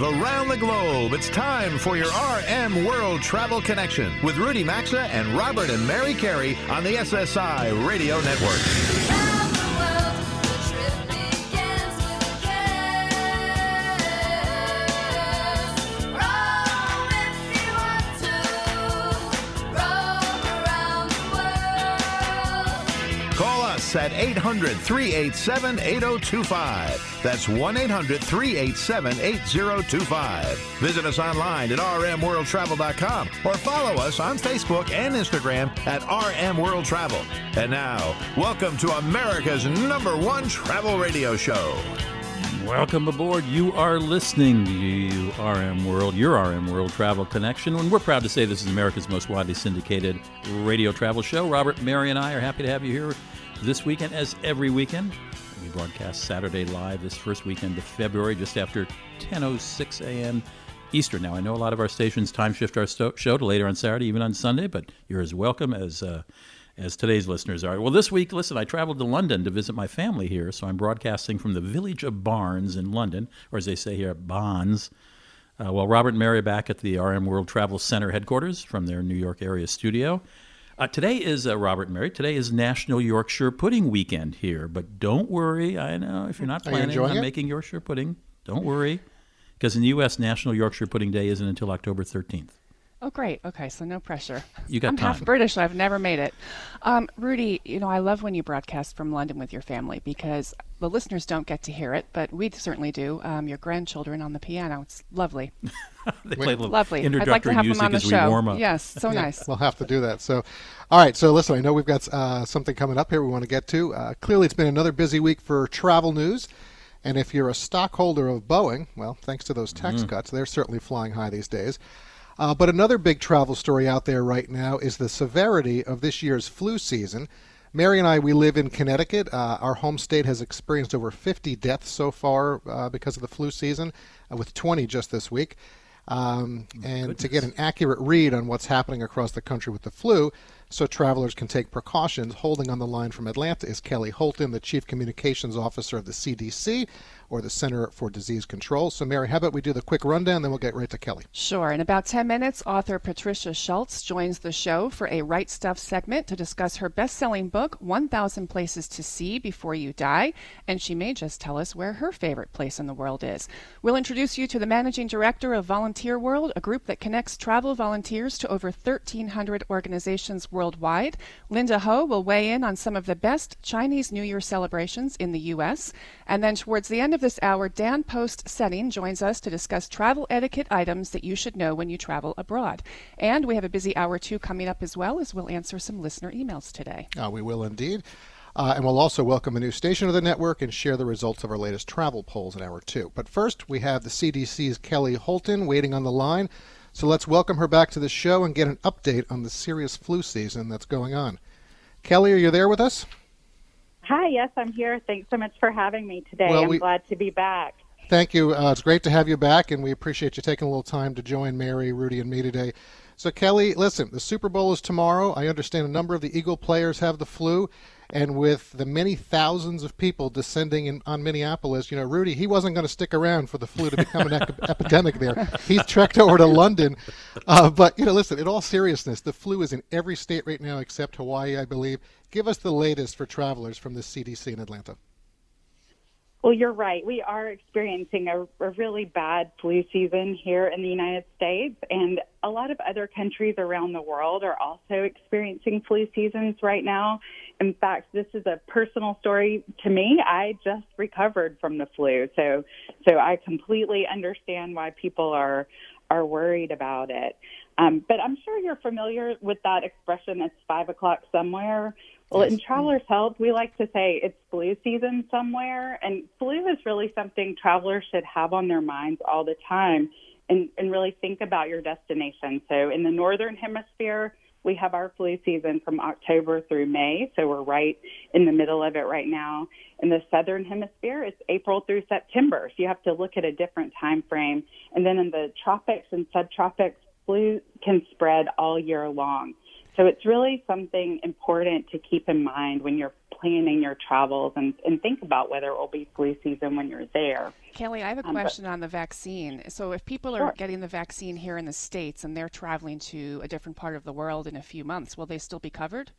Live around the globe, it's time for your RM World Travel Connection with Rudy Maxa and Robert and Mary Carey on the SSI Radio Network. 800 387 8025. That's 1 800 387 8025. Visit us online at rmworldtravel.com or follow us on Facebook and Instagram at RM World Travel. And now, welcome to America's number one travel radio show. Welcome aboard. You are listening to RM World, your RM World Travel Connection. And we're proud to say this is America's most widely syndicated radio travel show. Robert, Mary, and I are happy to have you here this weekend, as every weekend. We broadcast Saturday live this first weekend of February, just after 10:06 a.m. Eastern. Now, I know a lot of our stations time shift our sto- show to later on Saturday, even on Sunday, but you're as welcome as uh, as today's listeners are. Well, this week, listen, I traveled to London to visit my family here, so I'm broadcasting from the village of Barnes in London, or as they say here, Bonds. Uh, Robert and Mary are back at the RM World Travel Center headquarters from their New York area studio. Uh, today is uh, Robert and Mary. Today is National Yorkshire Pudding Weekend here, but don't worry. I know if you're not planning you on it? making Yorkshire pudding, don't worry, because in the U.S. National Yorkshire Pudding Day isn't until October 13th. Oh, great. Okay, so no pressure. You got I'm time. half British. I've never made it. Um, Rudy, you know, I love when you broadcast from London with your family because the listeners don't get to hear it, but we certainly do. Um, your grandchildren on the piano. It's lovely. they play a little lovely. introductory I'd like to have music them on the as show. we warm up. Yes, so Yeah, nice. We'll have to do that. So, all right. So, listen, I know we've got uh, something coming up here we want to get to. Uh, clearly, it's been another busy week for travel news. And if you're a stockholder of Boeing, well, thanks to those tax Mm-hmm. cuts, they're certainly flying high these days. Uh, but another big travel story out there right now is the severity of this year's flu season. Mary and I, we live in Connecticut. Uh, our home state has experienced over 50 deaths so far uh, because of the flu season, uh, with 20 just this week. Um, and to get an accurate read on what's happening across the country with the flu, so travelers can take precautions, holding on the line from Atlanta is Kelly Holton, the Chief Communications Officer of the CDC, or the Center for Disease Control. So, Mary, how about we do the quick rundown, then we'll get right to Kelly. Sure. In about 10 minutes, author Patricia Schultz joins the show for a Right Stuff segment to discuss her best selling book, 1000 Places to See Before You Die. And she may just tell us where her favorite place in the world is. We'll introduce you to the managing director of Volunteer World, a group that connects travel volunteers to over 1,300 organizations worldwide. Linda Ho will weigh in on some of the best Chinese New Year celebrations in the U.S. And then towards the end of this hour, Dan Post Senning joins us to discuss travel etiquette items that you should know when you travel abroad. And we have a busy hour two coming up as well as we'll answer some listener emails today. Uh, we will indeed. Uh, and we'll also welcome a new station of the network and share the results of our latest travel polls in hour two. But first, we have the CDC's Kelly Holton waiting on the line. So let's welcome her back to the show and get an update on the serious flu season that's going on. Kelly, are you there with us? Hi, yes, I'm here. Thanks so much for having me today. Well, I'm we- glad to be back. Thank you. Uh, it's great to have you back, and we appreciate you taking a little time to join Mary, Rudy, and me today. So, Kelly, listen, the Super Bowl is tomorrow. I understand a number of the Eagle players have the flu, and with the many thousands of people descending in, on Minneapolis, you know, Rudy, he wasn't going to stick around for the flu to become an ec- epidemic there. He's trekked over to London. Uh, but, you know, listen, in all seriousness, the flu is in every state right now except Hawaii, I believe. Give us the latest for travelers from the CDC in Atlanta. Well, you're right. We are experiencing a, a really bad flu season here in the United States, and a lot of other countries around the world are also experiencing flu seasons right now. In fact, this is a personal story to me. I just recovered from the flu, so so I completely understand why people are are worried about it. Um, but I'm sure you're familiar with that expression. It's five o'clock somewhere. Well, in Travelers Health, we like to say it's flu season somewhere, and flu is really something travelers should have on their minds all the time and, and really think about your destination. So, in the Northern Hemisphere, we have our flu season from October through May, so we're right in the middle of it right now. In the Southern Hemisphere, it's April through September, so you have to look at a different time frame. And then in the tropics and subtropics, flu can spread all year long. So it's really something important to keep in mind when you're planning your travels and, and think about whether it will be flu season when you're there. Kelly, I have a Um, but- question on the vaccine. So, if people Sure. are getting the vaccine here in the States and they're traveling to a different part of the world in a few months, will they still be covered?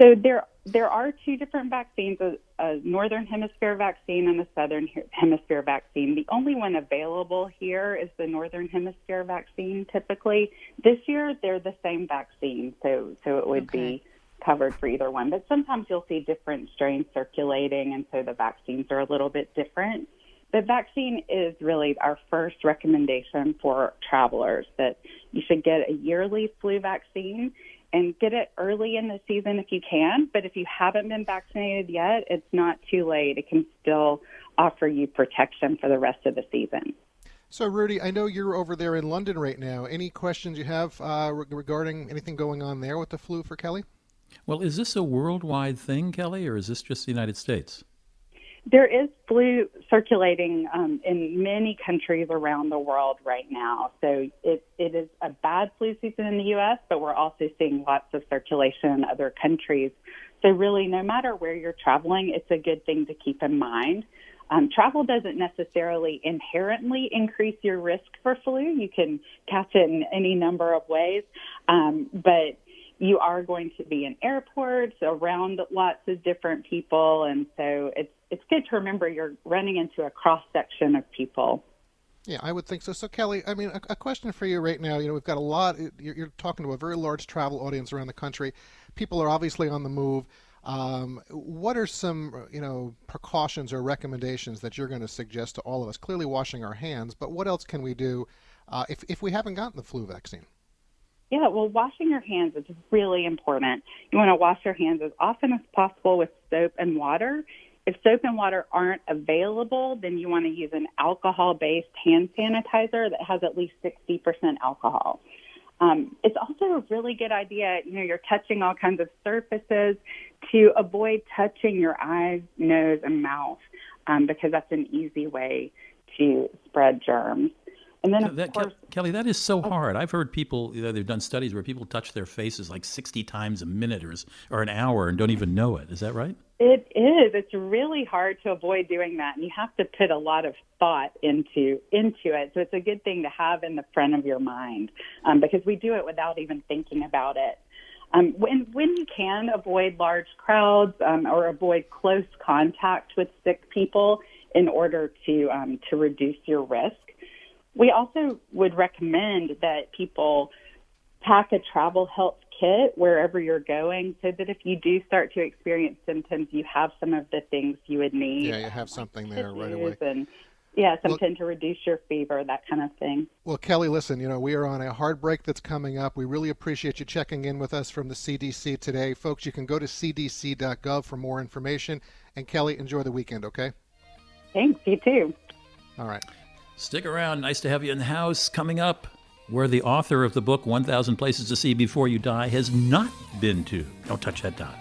So there there are two different vaccines: a, a northern hemisphere vaccine and a southern hemisphere vaccine. The only one available here is the northern hemisphere vaccine. Typically, this year they're the same vaccine, so so it would Okay. be covered for either one. But sometimes you'll see different strains circulating, and so the vaccines are a little bit different. The vaccine is really our first recommendation for travelers that you should get a yearly flu vaccine and get it early in the season if you can. But if you haven't been vaccinated yet, it's not too late. It can still offer you protection for the rest of the season. So, Rudy, I know you're over there in London right now. Any questions you have uh, re- regarding anything going on there with the flu for Kelly? Well, is this a worldwide thing, Kelly, or is this just the United States? There is flu circulating um, in many countries around the world right now. So it, it is a bad flu season in the U.S., but we're also seeing lots of circulation in other countries. So really, no matter where you're traveling, it's a good thing to keep in mind. Um, travel doesn't necessarily inherently increase your risk for flu. You can catch it in any number of ways, um, but you are going to be in airports around lots of different people, and so it's it's good to remember you're running into a cross section of people. Yeah, I would think so. So, Kelly, I mean, a, a question for you right now. You know, we've got a lot. You're, you're talking to a very large travel audience around the country. People are obviously on the move. Um, what are some, you know, precautions or recommendations that you're going to suggest to all of us? Clearly, washing our hands, but what else can we do uh, if if we haven't gotten the flu vaccine? Yeah, well, washing your hands is really important. You want to wash your hands as often as possible with soap and water. If soap and water aren't available, then you want to use an alcohol based hand sanitizer that has at least 60% alcohol. Um, it's also a really good idea, you know, you're touching all kinds of surfaces to avoid touching your eyes, nose, and mouth um, because that's an easy way to spread germs. And then, of That, course, Kelly, that is so hard. I've heard people, you know, they've done studies where people touch their faces like 60 times a minute or, or an hour and don't even know it. Is that right? It is. It's really hard to avoid doing that, and you have to put a lot of thought into into it. So it's a good thing to have in the front of your mind um, because we do it without even thinking about it. Um, when when you can avoid large crowds um, or avoid close contact with sick people in order to um, to reduce your risk, we also would recommend that people pack a travel health kit wherever you're going so that if you do start to experience symptoms, you have some of the things you would need. Yeah, you have something there right away. And yeah, something to reduce your fever, that kind of thing. Well, Kelly, listen, you know, we are on a hard break that's coming up. We really appreciate you checking in with us from the CDC today. Folks, you can go to cdc.gov for more information. And Kelly, enjoy the weekend, okay? Thanks, you too. All right. Stick around. Nice to have you in the house. Coming up, where the author of the book 1000 Places to See Before You Die has not been to. Don't touch that dot.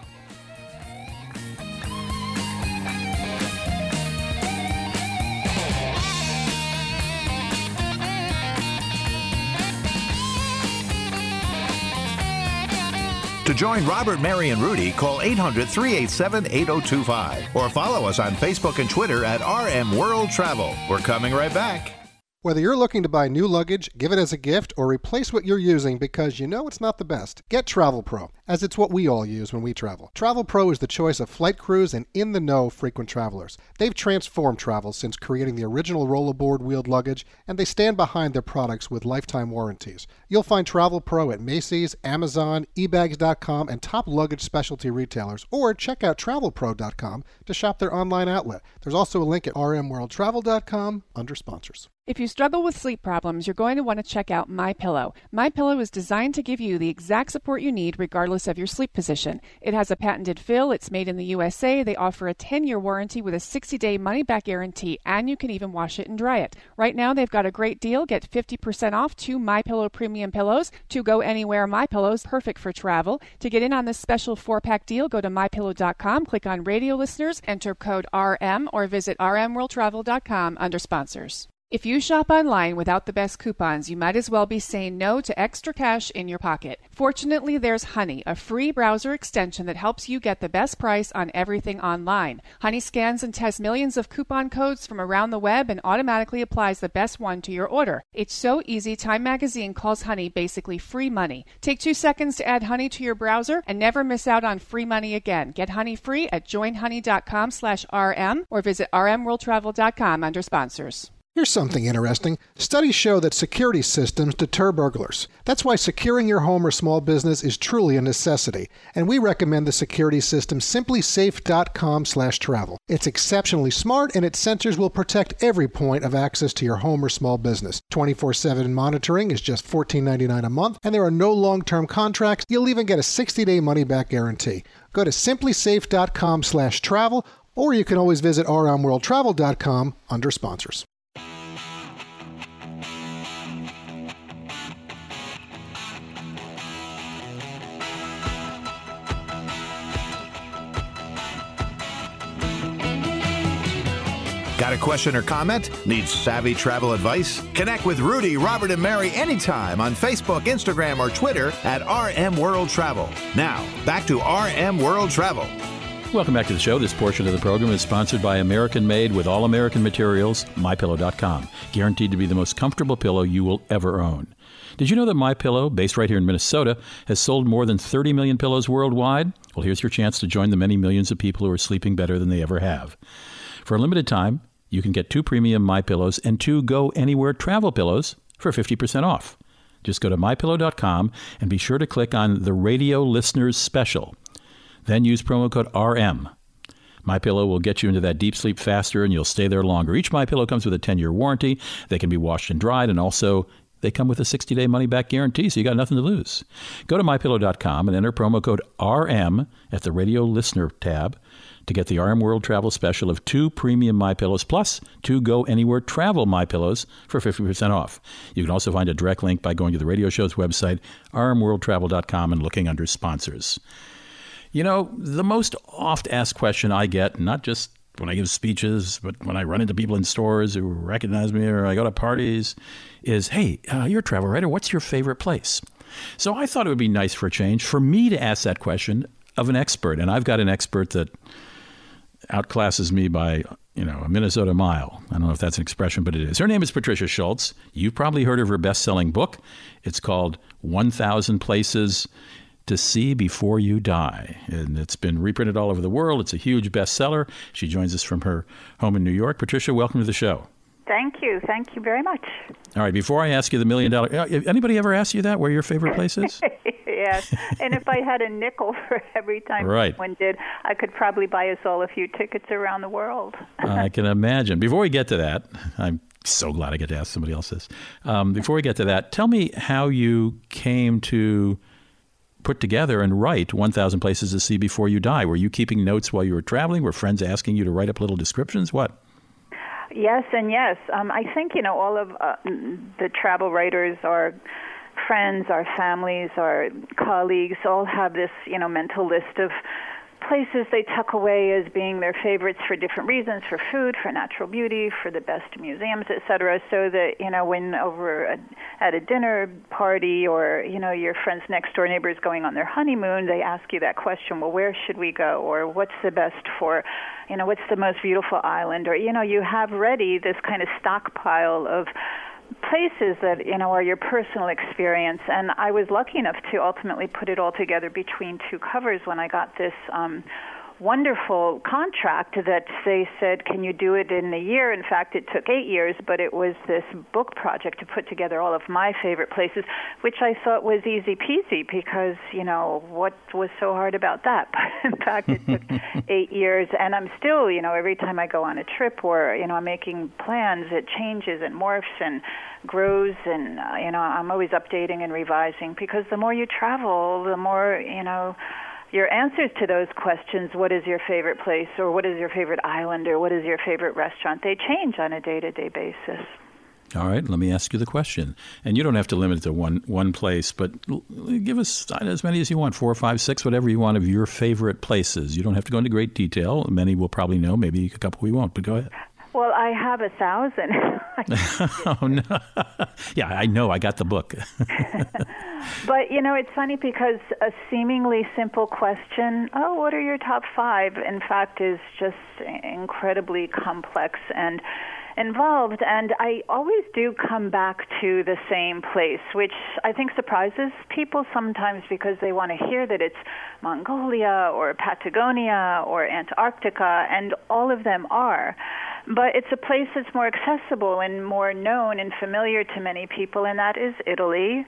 To join Robert, Mary, and Rudy, call 800 387 8025 or follow us on Facebook and Twitter at RM World Travel. We're coming right back. Whether you're looking to buy new luggage, give it as a gift, or replace what you're using because you know it's not the best, get Travel Pro, as it's what we all use when we travel. Travel Pro is the choice of flight crews and in the know frequent travelers. They've transformed travel since creating the original rollerboard wheeled luggage, and they stand behind their products with lifetime warranties. You'll find Travel Pro at Macy's, Amazon, ebags.com, and top luggage specialty retailers, or check out travelpro.com to shop their online outlet. There's also a link at rmworldtravel.com under sponsors. If you struggle with sleep problems, you're going to want to check out My Pillow. My Pillow is designed to give you the exact support you need regardless of your sleep position. It has a patented fill, it's made in the USA. They offer a 10-year warranty with a 60-day money-back guarantee, and you can even wash it and dry it. Right now, they've got a great deal. Get 50% off two My Pillow premium pillows. To go anywhere My Pillows, perfect for travel. To get in on this special 4-pack deal, go to mypillow.com, click on radio listeners, enter code RM or visit rmworldtravel.com under sponsors. If you shop online without the best coupons, you might as well be saying no to extra cash in your pocket. Fortunately, there's Honey, a free browser extension that helps you get the best price on everything online. Honey scans and tests millions of coupon codes from around the web and automatically applies the best one to your order. It's so easy, Time Magazine calls Honey basically free money. Take two seconds to add Honey to your browser and never miss out on free money again. Get Honey free at joinhoney.com slash rm or visit rmworldtravel.com under sponsors. Here's something interesting. Studies show that security systems deter burglars. That's why securing your home or small business is truly a necessity, and we recommend the security system simplisafe.com/travel. It's exceptionally smart and its sensors will protect every point of access to your home or small business. 24/7 monitoring is just $14.99 a month, and there are no long-term contracts. You'll even get a 60-day money-back guarantee. Go to simplisafe.com/travel or you can always visit rmworldtravel.com under sponsors. Got a question or comment? Need savvy travel advice? Connect with Rudy, Robert, and Mary anytime on Facebook, Instagram, or Twitter at RM World Travel. Now, back to RM World Travel. Welcome back to the show. This portion of the program is sponsored by American Made with all American materials, MyPillow.com. Guaranteed to be the most comfortable pillow you will ever own. Did you know that MyPillow, based right here in Minnesota, has sold more than 30 million pillows worldwide? Well, here's your chance to join the many millions of people who are sleeping better than they ever have. For a limited time, you can get two premium My Pillows and two Go Anywhere travel pillows for 50% off. Just go to mypillow.com and be sure to click on the Radio Listeners Special. Then use promo code RM. My Pillow will get you into that deep sleep faster and you'll stay there longer. Each My Pillow comes with a 10-year warranty. They can be washed and dried and also they come with a 60-day money-back guarantee, so you got nothing to lose. Go to mypillow.com and enter promo code RM at the Radio Listener tab to get the RM World Travel Special of two premium My Pillows plus two Go Anywhere Travel My Pillows for 50% off. You can also find a direct link by going to the radio show's website, rmworldtravel.com, and looking under sponsors. You know, the most oft asked question I get, not just when I give speeches, but when I run into people in stores who recognize me or I go to parties, is hey, uh, you're a travel writer. What's your favorite place? So I thought it would be nice for a change for me to ask that question of an expert. And I've got an expert that outclasses me by you know a Minnesota mile. I don't know if that's an expression, but it is. Her name is Patricia Schultz. You've probably heard of her best-selling book. It's called 1000 Places to See Before You Die. And it's been reprinted all over the world. It's a huge bestseller. She joins us from her home in New York. Patricia, welcome to the show. Thank you. Thank you very much. All right. Before I ask you the million dollar, uh, anybody ever ask you that? Where your favorite place is? yes. And if I had a nickel for every time right. someone did, I could probably buy us all a few tickets around the world. I can imagine. Before we get to that, I'm so glad I get to ask somebody else this. Um, before we get to that, tell me how you came to put together and write 1,000 Places to See Before You Die. Were you keeping notes while you were traveling? Were friends asking you to write up little descriptions? What? Yes, and yes. Um, I think you know all of uh, the travel writers are friends, our families, our colleagues all have this you know mental list of places they tuck away as being their favorites for different reasons for food for natural beauty for the best museums etc so that you know when over a, at a dinner party or you know your friend's next door neighbor is going on their honeymoon they ask you that question well where should we go? or what's the best for you know what's the most beautiful island? or you know you have ready this kind of stockpile of places that you know are your personal experience. And i was lucky enough to ultimately put it all together between two covers when i got this um wonderful contract that they said, Can you do it in a year? In fact, it took eight years, but it was this book project to put together all of my favorite places, which I thought was easy peasy because, you know, what was so hard about that? But in fact, it took eight years, and I'm still, you know, every time I go on a trip or, you know, I'm making plans, it changes and morphs and grows, and, uh, you know, I'm always updating and revising because the more you travel, the more, you know, your answers to those questions what is your favorite place or what is your favorite island or what is your favorite restaurant they change on a day-to-day basis all right, let me ask you the question. And you don't have to limit it to one one place, but give us uh, as many as you want, four, five, six, whatever you want of your favorite places. You don't have to go into great detail. Many will probably know, maybe a couple we won't, but go ahead. Well, I have a thousand. oh no! yeah, I know. I got the book. but you know, it's funny because a seemingly simple question, "Oh, what are your top five? in fact, is just incredibly complex and involved. And I always do come back to the same place, which I think surprises people sometimes because they want to hear that it's Mongolia or Patagonia or Antarctica, and all of them are. But it's a place that's more accessible and more known and familiar to many people, and that is Italy.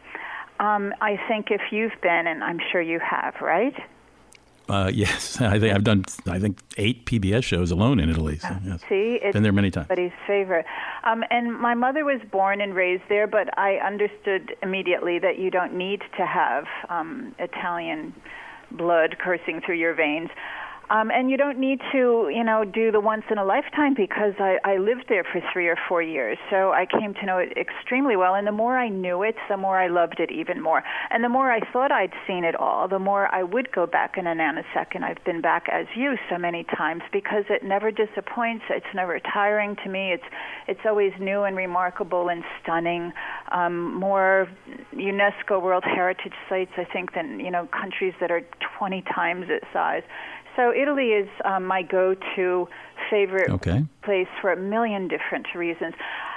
Um, I think if you've been, and I'm sure you have, right? Uh, yes, I think I've done. I think eight PBS shows alone in Italy. So, yes. See, it's been there many times. Everybody's favorite. Um, and my mother was born and raised there, but I understood immediately that you don't need to have um, Italian blood coursing through your veins. Um, and you don't need to, you know, do the once in a lifetime because I, I lived there for three or four years. So I came to know it extremely well. And the more I knew it, the more I loved it even more. And the more I thought I'd seen it all, the more I would go back in a nanosecond. I've been back as you so many times because it never disappoints. It's never tiring to me. It's it's always new and remarkable and stunning. Um, more UNESCO World Heritage sites, I think, than you know countries that are 20 times its size. So Italy is um, my go-to favorite okay. place for a million different reasons.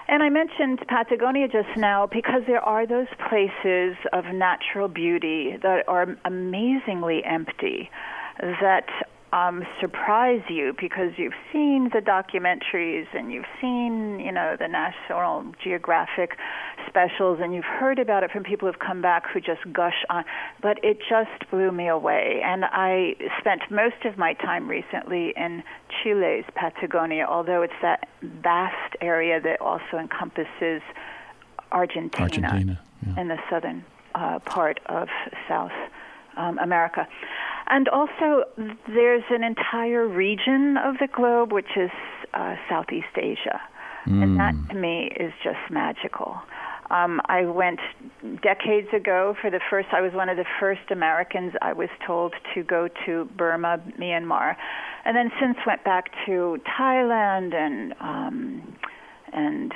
And I mentioned Patagonia just now because there are those places of natural beauty that are amazingly empty that um, surprise you because you've seen the documentaries and you've seen, you know, the National Geographic specials and you've heard about it from people who've come back who just gush on. But it just blew me away. And I spent most of my time recently in Chile's Patagonia, although it's that vast area that also encompasses Argentina, Argentina yeah. in the southern uh, part of South um, America. And also, there's an entire region of the globe which is uh, Southeast Asia. Mm. And that to me is just magical. Um, I went decades ago for the first, I was one of the first Americans I was told to go to Burma, Myanmar. And then since went back to Thailand and um, and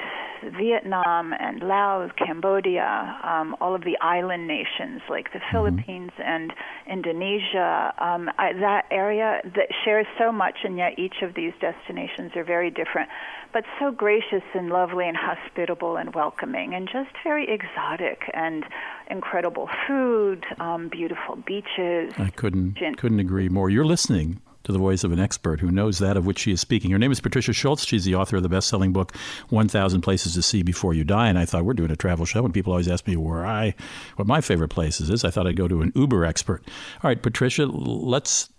Vietnam and Laos, Cambodia, um, all of the island nations like the mm-hmm. Philippines and Indonesia. Um, I, that area that shares so much, and yet each of these destinations are very different, but so gracious and lovely and hospitable and welcoming, and just very exotic and incredible food, um, beautiful beaches. I couldn't couldn't agree more. You're listening to the voice of an expert who knows that of which she is speaking. Her name is Patricia Schultz. She's the author of the best selling book, 1,000 Places to See Before You Die. And I thought, we're doing a travel show, and people always ask me where I, what my favorite places is. I thought I'd go to an Uber expert. All right, Patricia, let's,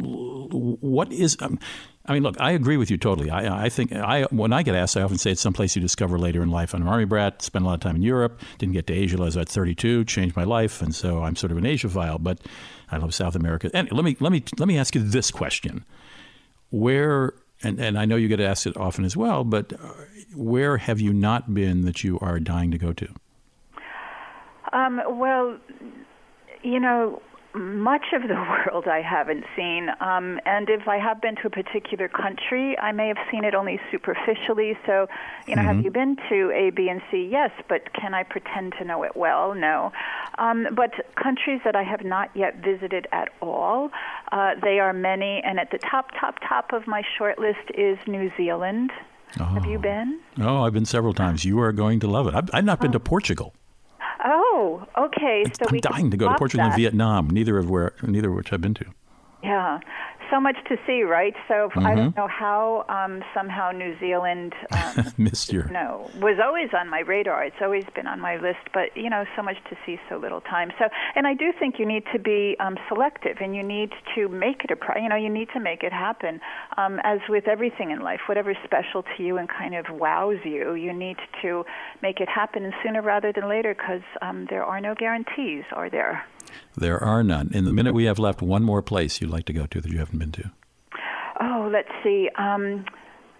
what is, um, I mean, look, I agree with you totally. I, I think I when I get asked, I often say it's someplace you discover later in life. I'm an army brat, spent a lot of time in Europe, didn't get to Asia until I was at 32, changed my life, and so I'm sort of an Asia Asiaphile. But I love South America. And let me let me let me ask you this question: Where and and I know you get asked it often as well, but uh, where have you not been that you are dying to go to? Um, well, you know, much of the world I haven't seen. Um, and if I have been to a particular country, I may have seen it only superficially. So, you know, mm-hmm. have you been to A, B, and C? Yes, but can I pretend to know it well? No. Um, but countries that I have not yet visited at all, uh, they are many. And at the top, top, top of my short list is New Zealand. Oh. Have you oh. been? Oh, I've been several times. You are going to love it. I've, I've not been to oh. Portugal. Oh, okay. So I'm dying to go to Portugal that. and Vietnam, neither of where neither of which I've been to. Yeah so much to see, right? So mm-hmm. I don't know how um, somehow New Zealand um, missed your. No, was always on my radar. It's always been on my list, but you know, so much to see, so little time. So, and I do think you need to be um, selective, and you need to make it a. Pri- you know, you need to make it happen. Um, as with everything in life, whatever's special to you and kind of wows you, you need to make it happen sooner rather than later, because um, there are no guarantees, are there? There are none. In the minute we have left, one more place you'd like to go to that you haven't been to. Oh, let's see. Um,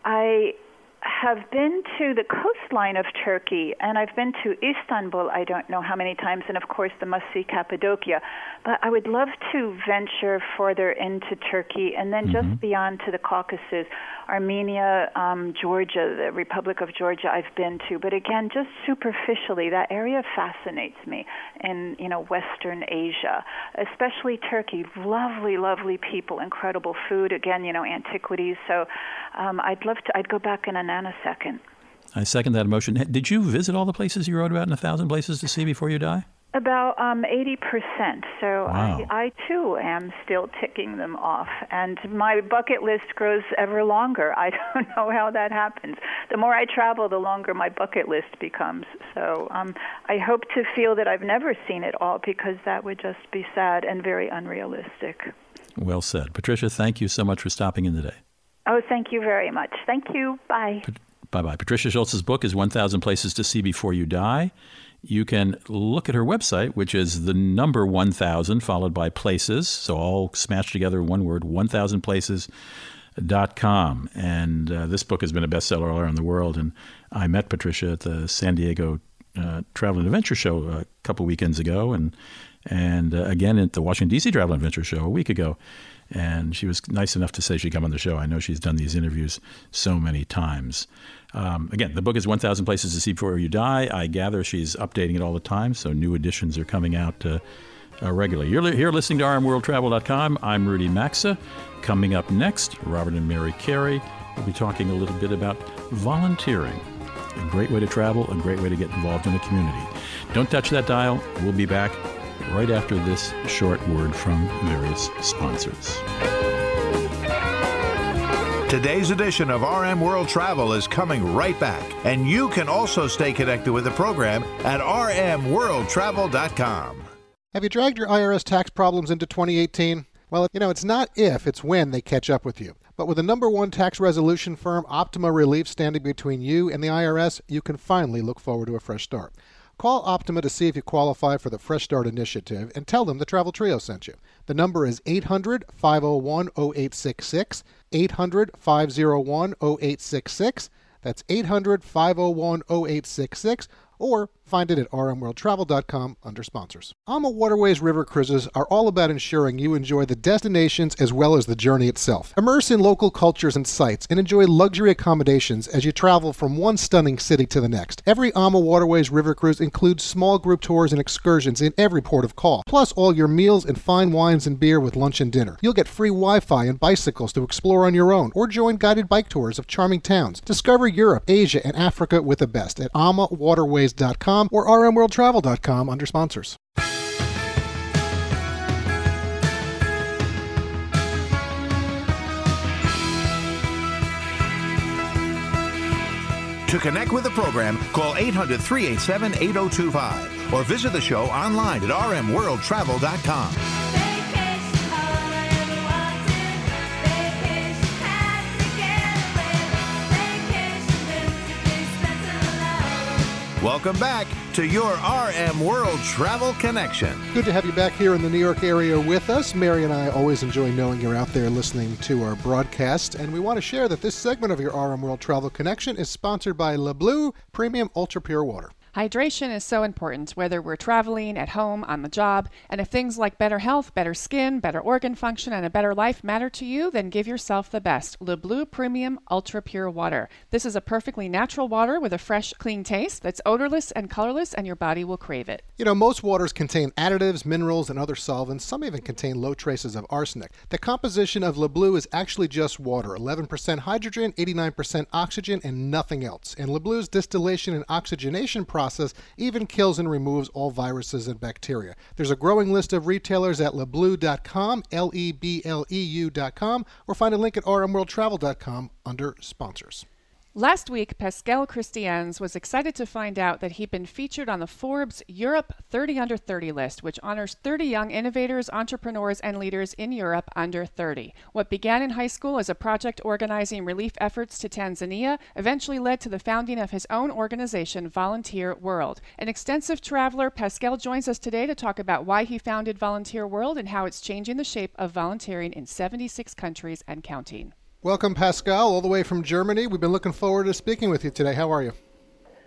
I have been to the coastline of Turkey, and I've been to Istanbul, I don't know how many times, and of course the must see Cappadocia. But I would love to venture further into Turkey and then mm-hmm. just beyond to the Caucasus, Armenia, um, Georgia, the Republic of Georgia I've been to. But again, just superficially, that area fascinates me in, you know, Western Asia, especially Turkey. Lovely, lovely people, incredible food, again, you know, antiquities. So um, I'd love to, I'd go back in a nanosecond. I second that emotion. Did you visit all the places you wrote about in A Thousand Places to See before you die? About um, 80%. So wow. I, I too am still ticking them off. And my bucket list grows ever longer. I don't know how that happens. The more I travel, the longer my bucket list becomes. So um, I hope to feel that I've never seen it all because that would just be sad and very unrealistic. Well said. Patricia, thank you so much for stopping in today. Oh, thank you very much. Thank you. Bye. Bye bye. Patricia Schultz's book is 1,000 Places to See Before You Die. You can look at her website, which is the number 1,000 followed by places. So all smashed together in one word, 1,000places.com. And uh, this book has been a bestseller all around the world. And I met Patricia at the San Diego uh, Travel and Adventure Show a couple weekends ago, and and uh, again at the Washington D.C. Travel and Adventure Show a week ago and she was nice enough to say she'd come on the show. I know she's done these interviews so many times. Um, again, the book is 1,000 Places to See Before You Die. I gather she's updating it all the time, so new editions are coming out uh, uh, regularly. You're li- here listening to rmworldtravel.com. I'm Rudy Maxa. Coming up next, Robert and Mary Carey will be talking a little bit about volunteering. A great way to travel, a great way to get involved in a community. Don't touch that dial. We'll be back right after this short word from various sponsors. Today's edition of RM World Travel is coming right back, and you can also stay connected with the program at rmworldtravel.com. Have you dragged your IRS tax problems into 2018? Well, you know, it's not if, it's when they catch up with you. But with the number one tax resolution firm, Optima Relief, standing between you and the IRS, you can finally look forward to a fresh start. Call Optima to see if you qualify for the Fresh Start Initiative and tell them the Travel Trio sent you. The number is 800 501 0866. 800 501 0866. That's 800 501 0866 or find it at rmworldtravel.com under sponsors. AMA Waterways River Cruises are all about ensuring you enjoy the destinations as well as the journey itself. Immerse in local cultures and sites and enjoy luxury accommodations as you travel from one stunning city to the next. Every AMA Waterways River Cruise includes small group tours and excursions in every port of call, plus all your meals and fine wines and beer with lunch and dinner. You'll get free Wi-Fi and bicycles to explore on your own or join guided bike tours of charming towns. Discover Europe, Asia, and Africa with the best at amawaterways.com or rmworldtravel.com under sponsors. To connect with the program, call 800 387 8025 or visit the show online at rmworldtravel.com. Welcome back to your RM World Travel Connection. Good to have you back here in the New York area with us. Mary and I always enjoy knowing you're out there listening to our broadcast, and we want to share that this segment of your RM World Travel Connection is sponsored by Le Premium Ultra Pure Water. Hydration is so important, whether we're traveling, at home, on the job. And if things like better health, better skin, better organ function, and a better life matter to you, then give yourself the best Le Bleu Premium Ultra Pure Water. This is a perfectly natural water with a fresh, clean taste that's odorless and colorless, and your body will crave it. You know, most waters contain additives, minerals, and other solvents. Some even contain low traces of arsenic. The composition of Le Bleu is actually just water 11% hydrogen, 89% oxygen, and nothing else. And Le Bleu's distillation and oxygenation process process even kills and removes all viruses and bacteria. There's a growing list of retailers at lebleu.com, L E B L E U.com, or find a link at rmworldtravel.com under sponsors. Last week, Pascal Christiaens was excited to find out that he'd been featured on the Forbes Europe 30 Under 30 list, which honors 30 young innovators, entrepreneurs, and leaders in Europe under 30. What began in high school as a project organizing relief efforts to Tanzania eventually led to the founding of his own organization, Volunteer World. An extensive traveler, Pascal joins us today to talk about why he founded Volunteer World and how it's changing the shape of volunteering in 76 countries and counting. Welcome, Pascal, all the way from Germany. We've been looking forward to speaking with you today. How are you?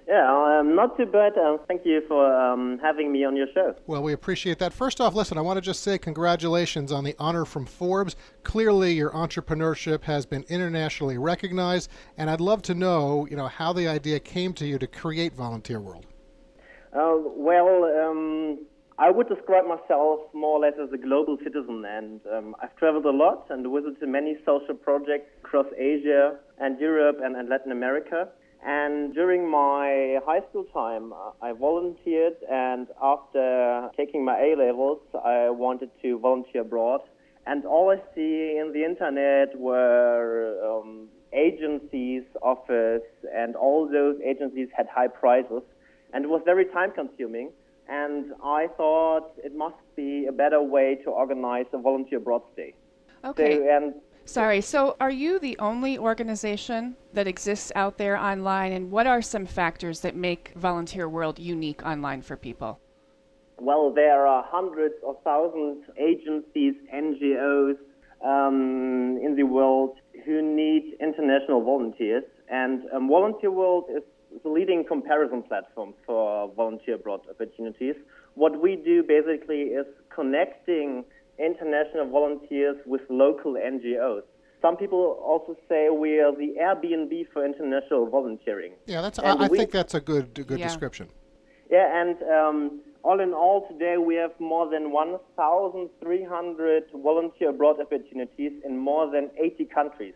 Yeah, um, not too bad. Thank you for um, having me on your show. Well, we appreciate that. First off, listen, I want to just say congratulations on the honor from Forbes. Clearly, your entrepreneurship has been internationally recognized, and I'd love to know, you know, how the idea came to you to create Volunteer World. Uh, well, um, I would describe myself more or less as a global citizen, and um, I've traveled a lot and visited many social projects across Asia and Europe and, and Latin America. And during my high school time, uh, I volunteered, and after taking my A levels, I wanted to volunteer abroad. And all I see in the internet were um, agencies, offers, and all those agencies had high prices, and it was very time consuming. And I thought it must be a better way to organize a volunteer abroad stay. Okay. So, and Sorry, so are you the only organization that exists out there online, and what are some factors that make Volunteer World unique online for people? Well, there are hundreds or thousands of agencies, NGOs um, in the world who need international volunteers, and um, Volunteer World is the leading comparison platform for volunteer abroad opportunities. What we do basically is connecting international volunteers with local NGOs. Some people also say we are the Airbnb for international volunteering. Yeah, that's. And I, I we- think that's a good, good Yeah. description. Yeah, and um, all in all, today we have more than 1,300 volunteer abroad opportunities in more than 80 countries.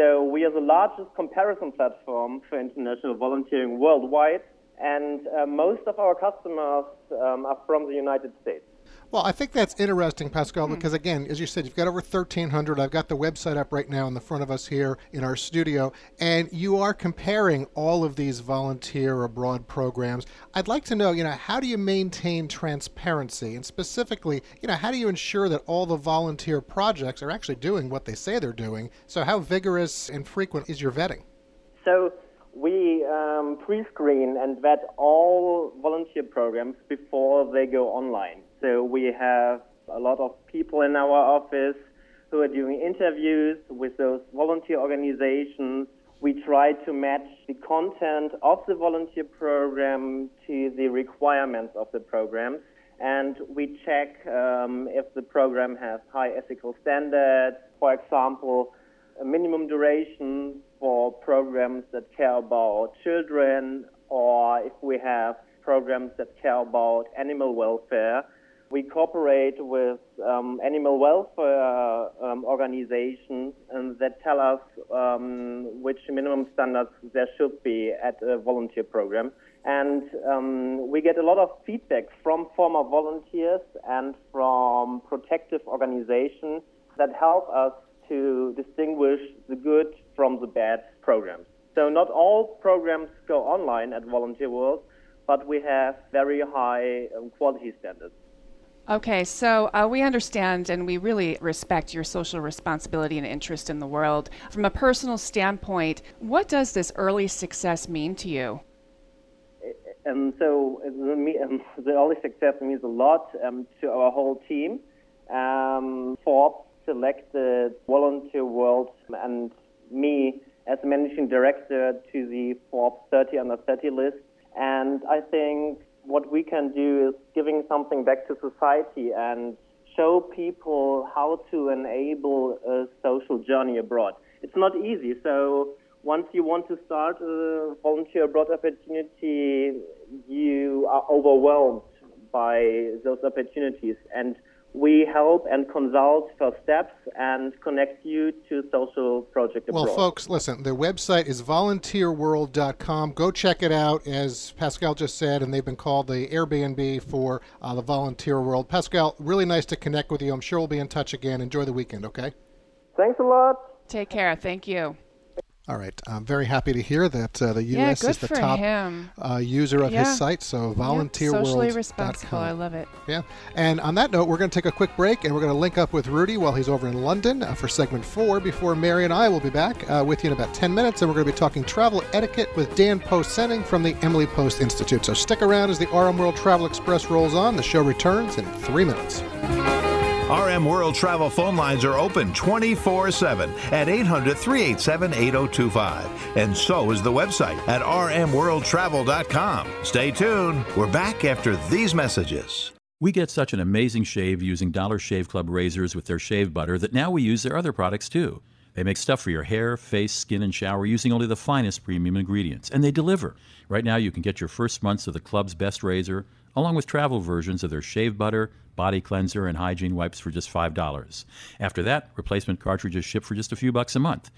So we are the largest comparison platform for international volunteering worldwide, and uh, most of our customers um, are from the United States. Well, I think that's interesting, Pascal, because again, as you said, you've got over 1,300. I've got the website up right now in the front of us here in our studio, and you are comparing all of these volunteer abroad programs. I'd like to know, you know, how do you maintain transparency, and specifically, you know, how do you ensure that all the volunteer projects are actually doing what they say they're doing? So, how vigorous and frequent is your vetting? So we um, pre-screen and vet all volunteer programs before they go online. So we have a lot of people in our office who are doing interviews with those volunteer organizations. We try to match the content of the volunteer program to the requirements of the programs. And we check um, if the program has high ethical standards. For example, a minimum duration for programs that care about children, or if we have programs that care about animal welfare. We cooperate with um, animal welfare um, organizations and that tell us um, which minimum standards there should be at a volunteer program. And um, we get a lot of feedback from former volunteers and from protective organizations that help us to distinguish the good from the bad programs. So not all programs go online at Volunteer World, but we have very high um, quality standards. Okay, so uh, we understand and we really respect your social responsibility and interest in the world. From a personal standpoint, what does this early success mean to you? And so the, um, the early success means a lot um, to our whole team. Um, Forbes selected Volunteer World and me as managing director to the Forbes 30 under 30 list. And I think what we can do is giving something back to society and show people how to enable a social journey abroad. It's not easy. So once you want to start a volunteer abroad opportunity, you are overwhelmed by those opportunities. And we help and consult for steps and connect you to social project abroad. Well, folks, listen, the website is volunteerworld.com. Go check it out, as Pascal just said, and they've been called the Airbnb for uh, the volunteer world. Pascal, really nice to connect with you. I'm sure we'll be in touch again. Enjoy the weekend, okay? Thanks a lot. Take care. Thank you. All right. I'm very happy to hear that uh, the U.S. good is the top uh, user of Yeah. his site, so volunteerworld.com. Socially responsible. I love it. Yeah. And on that note, we're going to take a quick break and we're going to link up with Rudy while he's over in London uh, for segment four before Mary and I will be back uh, with you in about 10 minutes. And we're going to be talking travel etiquette with Dan Post Senning from the Emily Post Institute. So stick around as the RM World Travel Express rolls on. The show returns in three minutes. RM World Travel phone lines are open 24 7 at 800 387 8025. And so is the website at rmworldtravel.com. Stay tuned. We're back after these messages. We get such an amazing shave using Dollar Shave Club razors with their shave butter that now we use their other products too. They make stuff for your hair, face, skin, and shower using only the finest premium ingredients, and they deliver. Right now, you can get your first months of the club's best razor, along with travel versions of their shave butter, body cleanser, and hygiene wipes for just $5. After that, replacement cartridges ship for just a few bucks a month.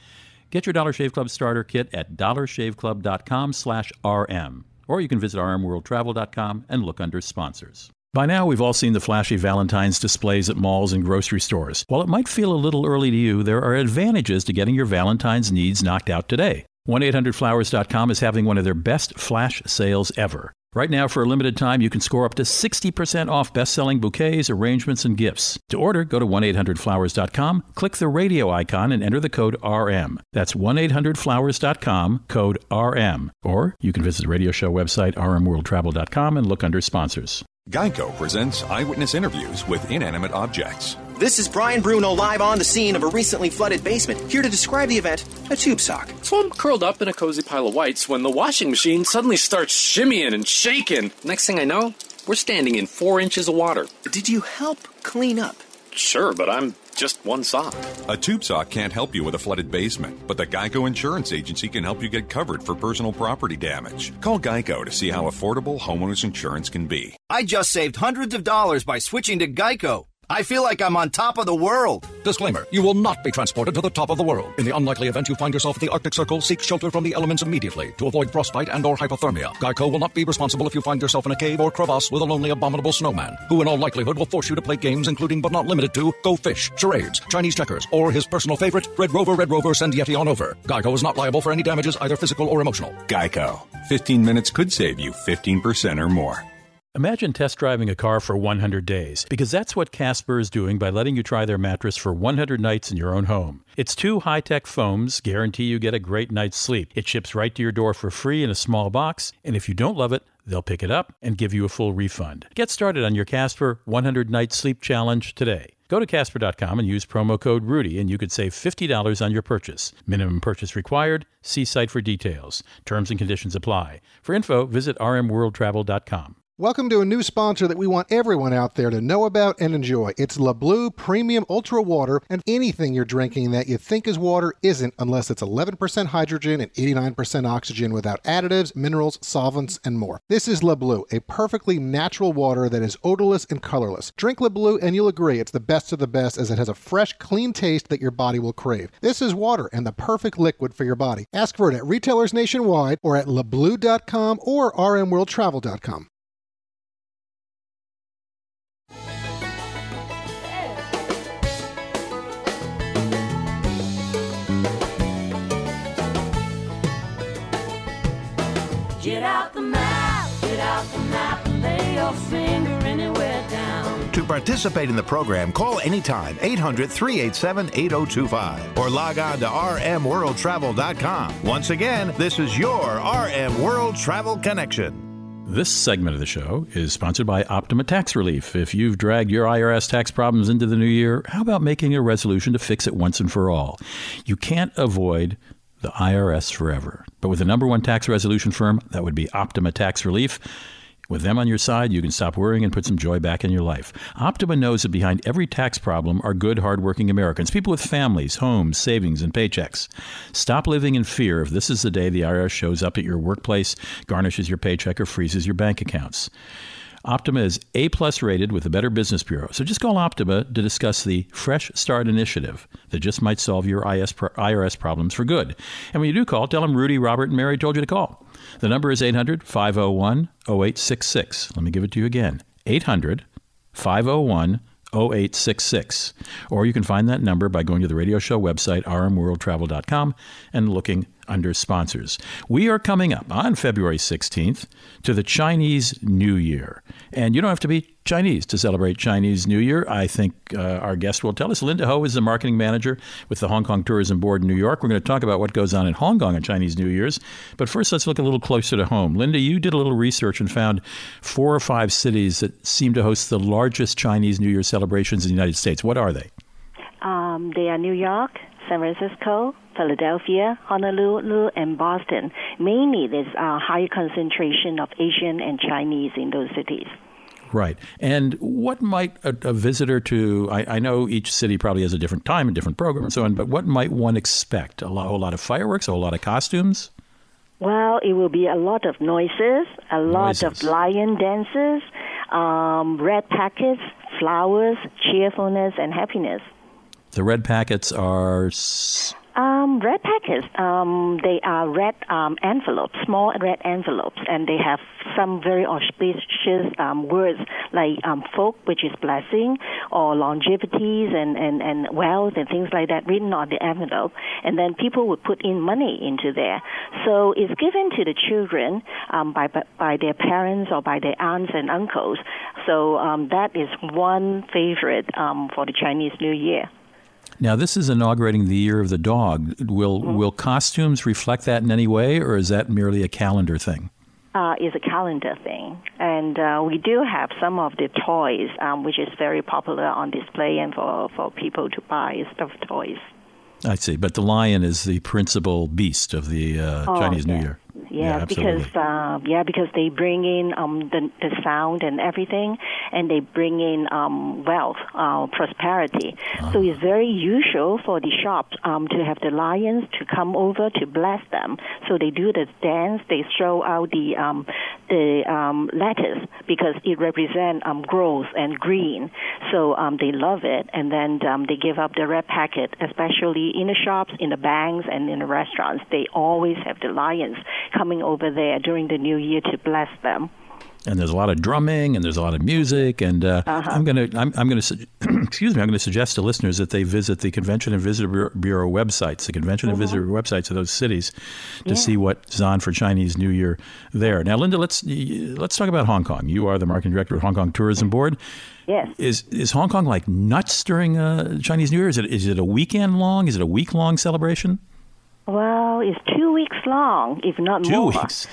Get your Dollar Shave Club starter kit at dollarshaveclub.com slash rm, or you can visit rmworldtravel.com and look under sponsors. By now, we've all seen the flashy Valentine's displays at malls and grocery stores. While it might feel a little early to you, there are advantages to getting your Valentine's needs knocked out today. 1-800-Flowers.com is having one of their best flash sales ever. Right now, for a limited time, you can score up to 60% off best-selling bouquets, arrangements, and gifts. To order, go to 1-800-Flowers.com, click the radio icon, and enter the code RM. That's 1-800-Flowers.com, code RM. Or you can visit the radio show website, rmworldtravel.com, and look under sponsors. Geico presents eyewitness interviews with inanimate objects. This is Brian Bruno live on the scene of a recently flooded basement, here to describe the event, a tube sock. So I'm curled up in a cozy pile of whites when the washing machine suddenly starts shimmying and shaking. Next thing I know, we're standing in four inches of water. Did you help clean up? Sure, but I'm just one sock. A tube sock can't help you with a flooded basement, but the Geico Insurance Agency can help you get covered for personal property damage. Call Geico to see how affordable homeowners insurance can be. I just saved hundreds of dollars by switching to Geico. I feel like I'm on top of the world. Disclaimer You will not be transported to the top of the world. In the unlikely event you find yourself at the Arctic Circle, seek shelter from the elements immediately to avoid frostbite and or hypothermia. Geico will not be responsible if you find yourself in a cave or crevasse with a lonely abominable snowman, who in all likelihood will force you to play games including but not limited to Go Fish, Charades, Chinese Checkers, or his personal favorite, Red Rover, Red Rover, send Yeti on over. Geico is not liable for any damages, either physical or emotional. Geico. 15 minutes could save you 15% or more. Imagine test driving a car for 100 days, because that's what Casper is doing by letting you try their mattress for 100 nights in your own home. Its two high tech foams guarantee you get a great night's sleep. It ships right to your door for free in a small box, and if you don't love it, they'll pick it up and give you a full refund. Get started on your Casper 100 Night Sleep Challenge today. Go to Casper.com and use promo code Rudy, and you could save $50 on your purchase. Minimum purchase required. See site for details. Terms and conditions apply. For info, visit rmworldtravel.com. Welcome to a new sponsor that we want everyone out there to know about and enjoy. It's La Blue Premium Ultra Water, and anything you're drinking that you think is water isn't unless it's 11% hydrogen and 89% oxygen without additives, minerals, solvents, and more. This is La Blue, a perfectly natural water that is odorless and colorless. Drink La Blue and you'll agree it's the best of the best as it has a fresh, clean taste that your body will crave. This is water and the perfect liquid for your body. Ask for it at retailers nationwide or at lablue.com or rmworldtravel.com. Get out the map, get out the map, and lay your finger anywhere down. To participate in the program, call anytime 800 387 8025 or log on to rmworldtravel.com. Once again, this is your RM World Travel Connection. This segment of the show is sponsored by Optima Tax Relief. If you've dragged your IRS tax problems into the new year, how about making a resolution to fix it once and for all? You can't avoid the IRS forever. But with the number one tax resolution firm, that would be Optima Tax Relief. With them on your side, you can stop worrying and put some joy back in your life. Optima knows that behind every tax problem are good, hardworking Americans, people with families, homes, savings, and paychecks. Stop living in fear if this is the day the IRS shows up at your workplace, garnishes your paycheck, or freezes your bank accounts. Optima is A plus rated with the Better Business Bureau. So just call Optima to discuss the Fresh Start Initiative that just might solve your IRS problems for good. And when you do call, tell them Rudy, Robert, and Mary told you to call. The number is 800 501 0866. Let me give it to you again 800 501 0866. Or you can find that number by going to the radio show website, rmworldtravel.com, and looking under sponsors. We are coming up on February 16th to the Chinese New Year. And you don't have to be Chinese to celebrate Chinese New Year. I think uh, our guest will tell us. Linda Ho is the marketing manager with the Hong Kong Tourism Board in New York. We're going to talk about what goes on in Hong Kong on Chinese New Year's. But first, let's look a little closer to home. Linda, you did a little research and found four or five cities that seem to host the largest Chinese New Year celebrations in the United States. What are they? Um, they are New York, San Francisco, Philadelphia, Honolulu, and Boston. Mainly, there's a high concentration of Asian and Chinese in those cities. Right. And what might a, a visitor to, I, I, know each city probably has a different time and different program and so on, but what might one expect? A, lot, a whole lot of fireworks, a whole lot of costumes? Well, it will be a lot of noises, a lot noises. of lion dances, um, red packets, flowers, cheerfulness, and happiness. The red packets are um, red packets, um, they are red um, envelopes, small red envelopes, and they have some very auspicious um, words like um, folk, which is blessing, or longevities and, and, and wealth and things like that written on the envelope. And then people would put in money into there. So it's given to the children um, by, by their parents or by their aunts and uncles. So um, that is one favorite um, for the Chinese New Year. Now, this is inaugurating the Year of the Dog. Will mm-hmm. will costumes reflect that in any way, or is that merely a calendar thing? Uh, is a calendar thing, and uh, we do have some of the toys, um, which is very popular on display and for, for people to buy stuffed toys. I see, but the lion is the principal beast of the uh, oh, Chinese. New Year. Yeah, yeah because uh, yeah, because they bring in um, the the sound and everything, and they bring in um, wealth, uh, prosperity. Uh-huh. So it's very usual for the shops um, to have the lions to come over to bless them. So they do the dance. They throw out the um, the um, lettuce because it represents um, growth and green. So um, they love it, and then um, they give up the red packet, especially in the shops, in the banks, and in the restaurants. They always have the lions coming over there during the new year to bless them. And there's a lot of drumming, and there's a lot of music, and uh, uh-huh. I'm gonna, I'm, I'm gonna, su- excuse me, I'm gonna suggest to listeners that they visit the Convention and Visitor Bureau websites, the Convention and Visitor uh-huh. websites of those cities, to yeah. see what's on for Chinese New Year there. Now, Linda, let's let's talk about Hong Kong. You are the marketing director of Hong Kong Tourism Board. Yes. Is is Hong Kong like nuts during uh, Chinese New Year? Is it is it a weekend long? Is it a week long celebration? Well, it's two weeks long, if not two more. Two weeks.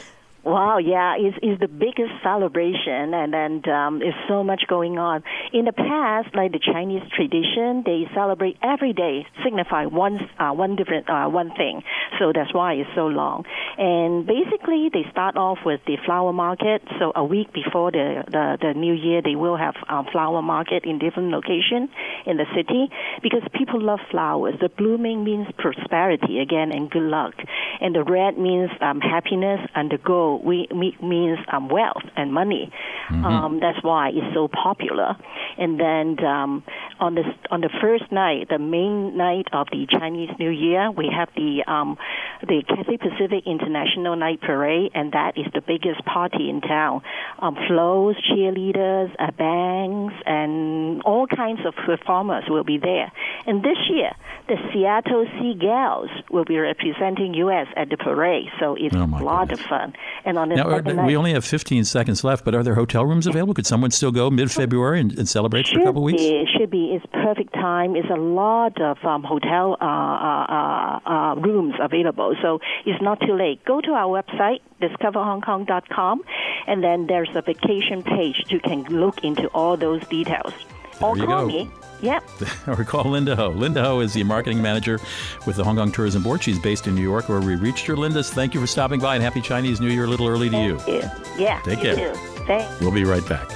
Wow, yeah, it's, it's the biggest celebration, and and um, there's so much going on. In the past, like the Chinese tradition, they celebrate every day, signify one uh, one different uh, one thing. So that's why it's so long. And basically, they start off with the flower market. So a week before the the, the New Year, they will have um, flower market in different locations in the city because people love flowers. The blooming means prosperity again and good luck, and the red means um, happiness, and the gold we, we means um, wealth and money. Mm-hmm. Um, that's why it's so popular. And then um, on the on the first night, the main night of the Chinese New Year, we have the um, the Cathay Pacific International Night Parade, and that is the biggest party in town. Um, floats, cheerleaders, uh, bands, and all kinds of performers will be there. And this year, the Seattle Sea Gals will be representing U.S. at the parade, so it's oh a lot goodness. of fun. And on the now, second we only have 15 seconds left, but are there hotel rooms available? Could someone still go mid February and, and, celebrate for a couple weeks? Be, it should be. It's perfect time. It's a lot of um, hotel uh, uh, uh, rooms available, so it's not too late. Go to our website, discoverhongkong.com, and then there's a vacation page. You can look into all those details. There or call go. me. Yep. or call Linda Ho. Linda Ho is the marketing manager with the Hong Kong Tourism Board. She's based in New York, where we reached her. Linda, thank you for stopping by and happy Chinese New Year a little early to Thank you. Yeah. Take you care. Too. Thanks. We'll be right back.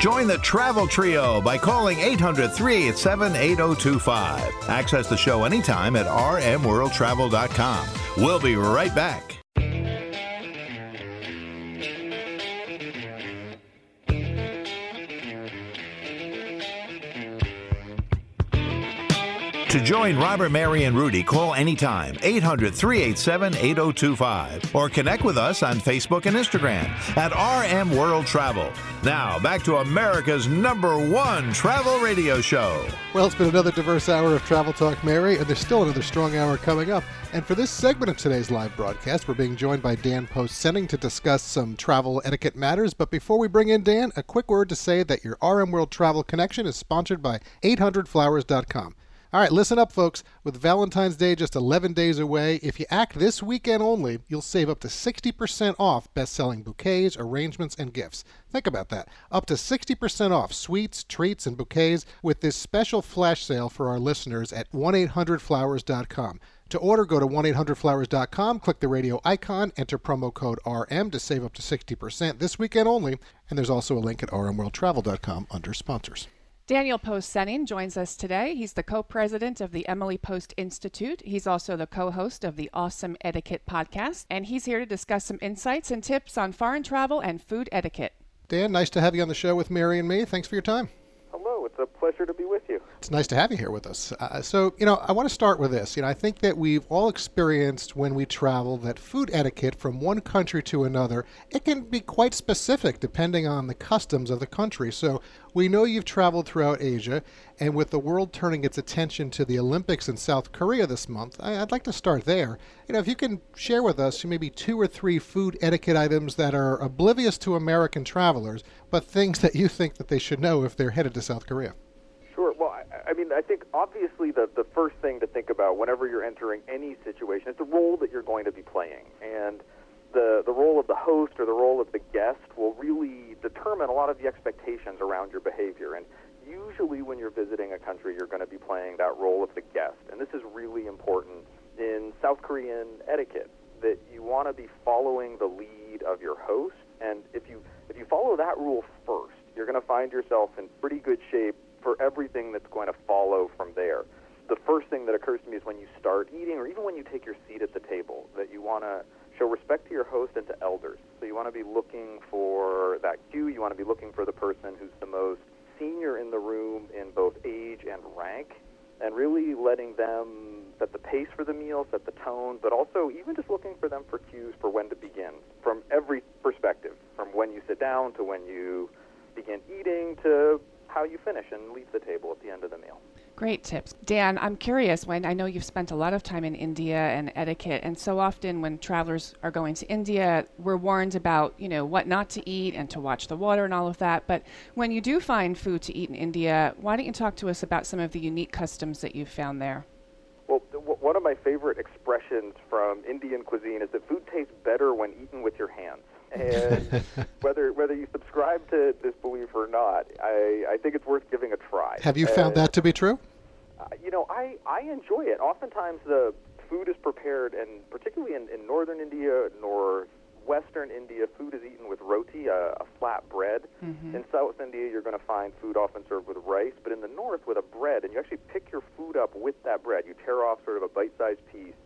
Join the Travel Trio by calling 800 387 8025. Access the show anytime at rmworldtravel.com. We'll be right back. To join Robert, Mary, and Rudy, call anytime 800 387 8025 or connect with us on Facebook and Instagram at RM World Travel. Now, back to America's number one travel radio show. Well, it's been another diverse hour of Travel Talk Mary, and there's still another strong hour coming up. And for this segment of today's live broadcast, we're being joined by Dan Post-Senning to discuss some travel etiquette matters. But before we bring in Dan, a quick word to say that your RM World Travel Connection is sponsored by 800flowers.com. All right, listen up, folks. With Valentine's Day just 11 days away, if you act this weekend only, you'll save up to 60% off best selling bouquets, arrangements, and gifts. Think about that. Up to 60% off sweets, treats, and bouquets with this special flash sale for our listeners at 1 800flowers.com. To order, go to 1 800flowers.com, click the radio icon, enter promo code RM to save up to 60% this weekend only, and there's also a link at rmworldtravel.com under sponsors. Daniel Post Senning joins us today. He's the co president of the Emily Post Institute. He's also the co host of the Awesome Etiquette podcast, and he's here to discuss some insights and tips on foreign travel and food etiquette. Dan, nice to have you on the show with Mary and me. Thanks for your time. A pleasure to be with you. It's nice to have you here with us. Uh, so, you know, I want to start with this. You know, I think that we've all experienced when we travel that food etiquette from one country to another, it can be quite specific depending on the customs of the country. So, we know you've traveled throughout Asia, and with the world turning its attention to the Olympics in South Korea this month, I, would like to start there. You know, if you can share with us maybe two or three food etiquette items that are oblivious to American travelers, but things that you think that they should know if they're headed to South Korea. Sure. Well, I, I mean, I think obviously the, the first thing to think about whenever you're entering any situation is the role that you're going to be playing. And the, the role of the host or the role of the guest will really determine a lot of the expectations around your behavior. And usually, when you're visiting a country, you're going to be playing that role of the guest. And this is really important in South Korean etiquette that you want to be following the lead of your host. And if you if you follow that rule first, you're going to find yourself in pretty good shape for everything that's going to follow from there. The first thing that occurs to me is when you start eating, or even when you take your seat at the table, that you want to show respect to your host and to elders. So you want to be looking for that cue. You want to be looking for the person who's the most senior in the room in both age and rank, and really letting them set the pace for the meal, set the tone, but also even just looking for them for cues for when to begin from every perspective, from when you sit down to when you begin eating to how you finish and leave the table at the end of the meal. Great tips. Dan, I'm curious when I know you've spent a lot of time in India and etiquette and so often when travelers are going to India, we're warned about, you know, what not to eat and to watch the water and all of that. But when you do find food to eat in India, why don't you talk to us about some of the unique customs that you've found there? Well, one of my favorite expressions from Indian cuisine is that food tastes better when eaten with your hands. And whether whether you subscribe to this belief or not, I, I think it's worth giving a try. Have you found that to be true? Uh, you know, I, I enjoy it. Oftentimes the food is prepared, and particularly in, in northern India, northwestern India, food is eaten with roti, a, a flat bread. Mm-hmm. In South India, you're going to find food often served with rice, but in the north with a bread, and you actually pick your food up with that bread. You tear off sort of a bite-sized piece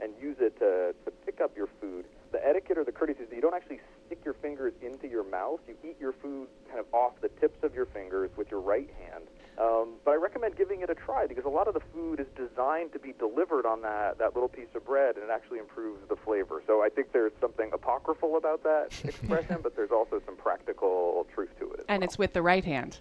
and use it to, to pick up your food the etiquette or the courtesy is that you don't actually stick your fingers into your mouth. You eat your food kind of off the tips of your fingers with your right hand. Um, but I recommend giving it a try because a lot of the food is designed to be delivered on that, that little piece of bread, and it actually improves the flavor. So I think there's something apocryphal about that expression, but there's also some practical truth to it. and well. it's with the right hand.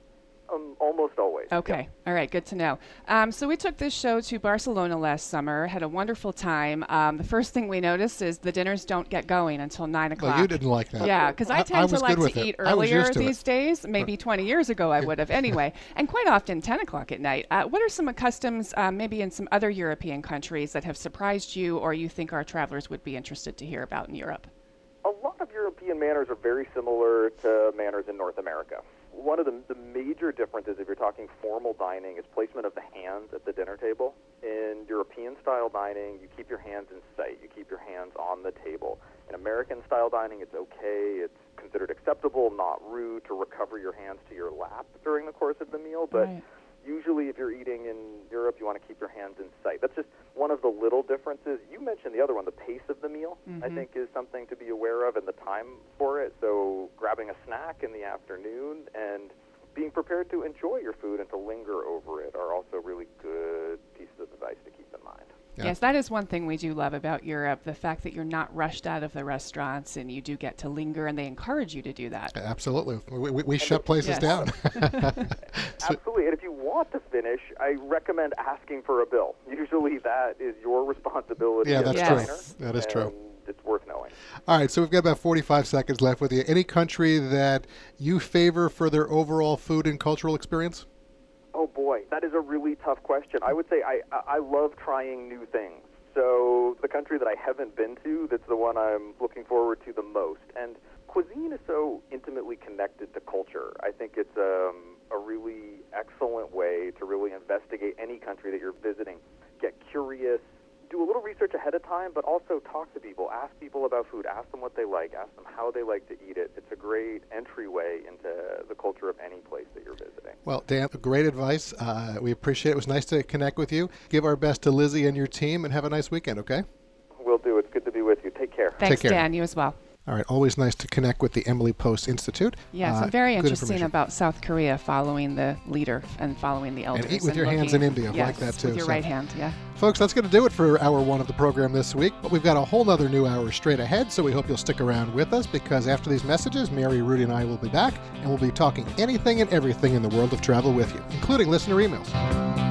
Um, almost always. Okay. All right. Good to know. Um, so we took this show to Barcelona last summer. Had a wonderful time. Um, the first thing we noticed is the dinners don't get going until nine o'clock. Well, you didn't like that. Yeah, because I, I tend to was like to it. eat earlier to these it. days. Maybe 20 years ago I would have. Anyway, and quite often 10 o'clock at night. Uh, what are some customs, uh, maybe in some other European countries, that have surprised you, or you think our travelers would be interested to hear about in Europe? A lot of European manners are very similar to manners in North America. One of the, the major differences, if you're talking formal dining, is placement of the hands at the dinner table. In European style dining, you keep your hands in sight, you keep your hands on the table. In American style dining, it's okay, it's considered acceptable, not rude, to recover your hands to your lap during the course of the meal. But Right. Usually, if you're eating in Europe, you want to keep your hands in sight. That's just one of the little differences. You mentioned the other one, the pace of the meal, I Mhm. think is something to be aware of and the time for it. So, grabbing a snack in the afternoon and being prepared to enjoy your food and to linger over it are also really good pieces of advice to keep in mind. Yes, that is one thing we do love about Europe the fact that you're not rushed out of the restaurants and you do get to linger, and they encourage you to do that. Absolutely. We, we, we shut places Yes. down. Absolutely. And if you want to finish, I recommend asking for a bill. Usually that is your responsibility Yeah, that's a true. diner, That is true. It's worth knowing. All right, so we've got about 45 seconds left with you. Any country that you favor for their overall food and cultural experience? Boy, that is a really tough question. I would say I I love trying new things. So the country that I haven't been to, that's the one I'm looking forward to the most. And cuisine is so intimately connected to culture. I think it's um, a really excellent way to really investigate any country that you're visiting. Get curious, do a little research ahead of time, but also talk to people. Ask people about food. Ask them what they like. Ask them how they like to eat it. It's a great entryway into the culture of any place that you're visiting. Well, Dan, great advice. Uh, we appreciate it. It was nice to connect with you. Give our best to Lizzie and your team, and have a nice weekend, okay? We'll do. It's good to be with you. Take care. Thanks, Take care. Dan. You as well. All right, always nice to connect with the Emily Post Institute. Yes, Uh, very good interested about South Korea following the leader and following the elders. And eat with your hands in India. I Yes, like that, too, With your so- right hand, yeah. Folks, that's going to do it for hour one of the program this week. But we've got a whole nother new hour straight ahead, so we hope you'll stick around with us because after these messages, Mary, Rudy, and I will be back, and we'll be talking anything and everything in the world of travel with you, including listener emails.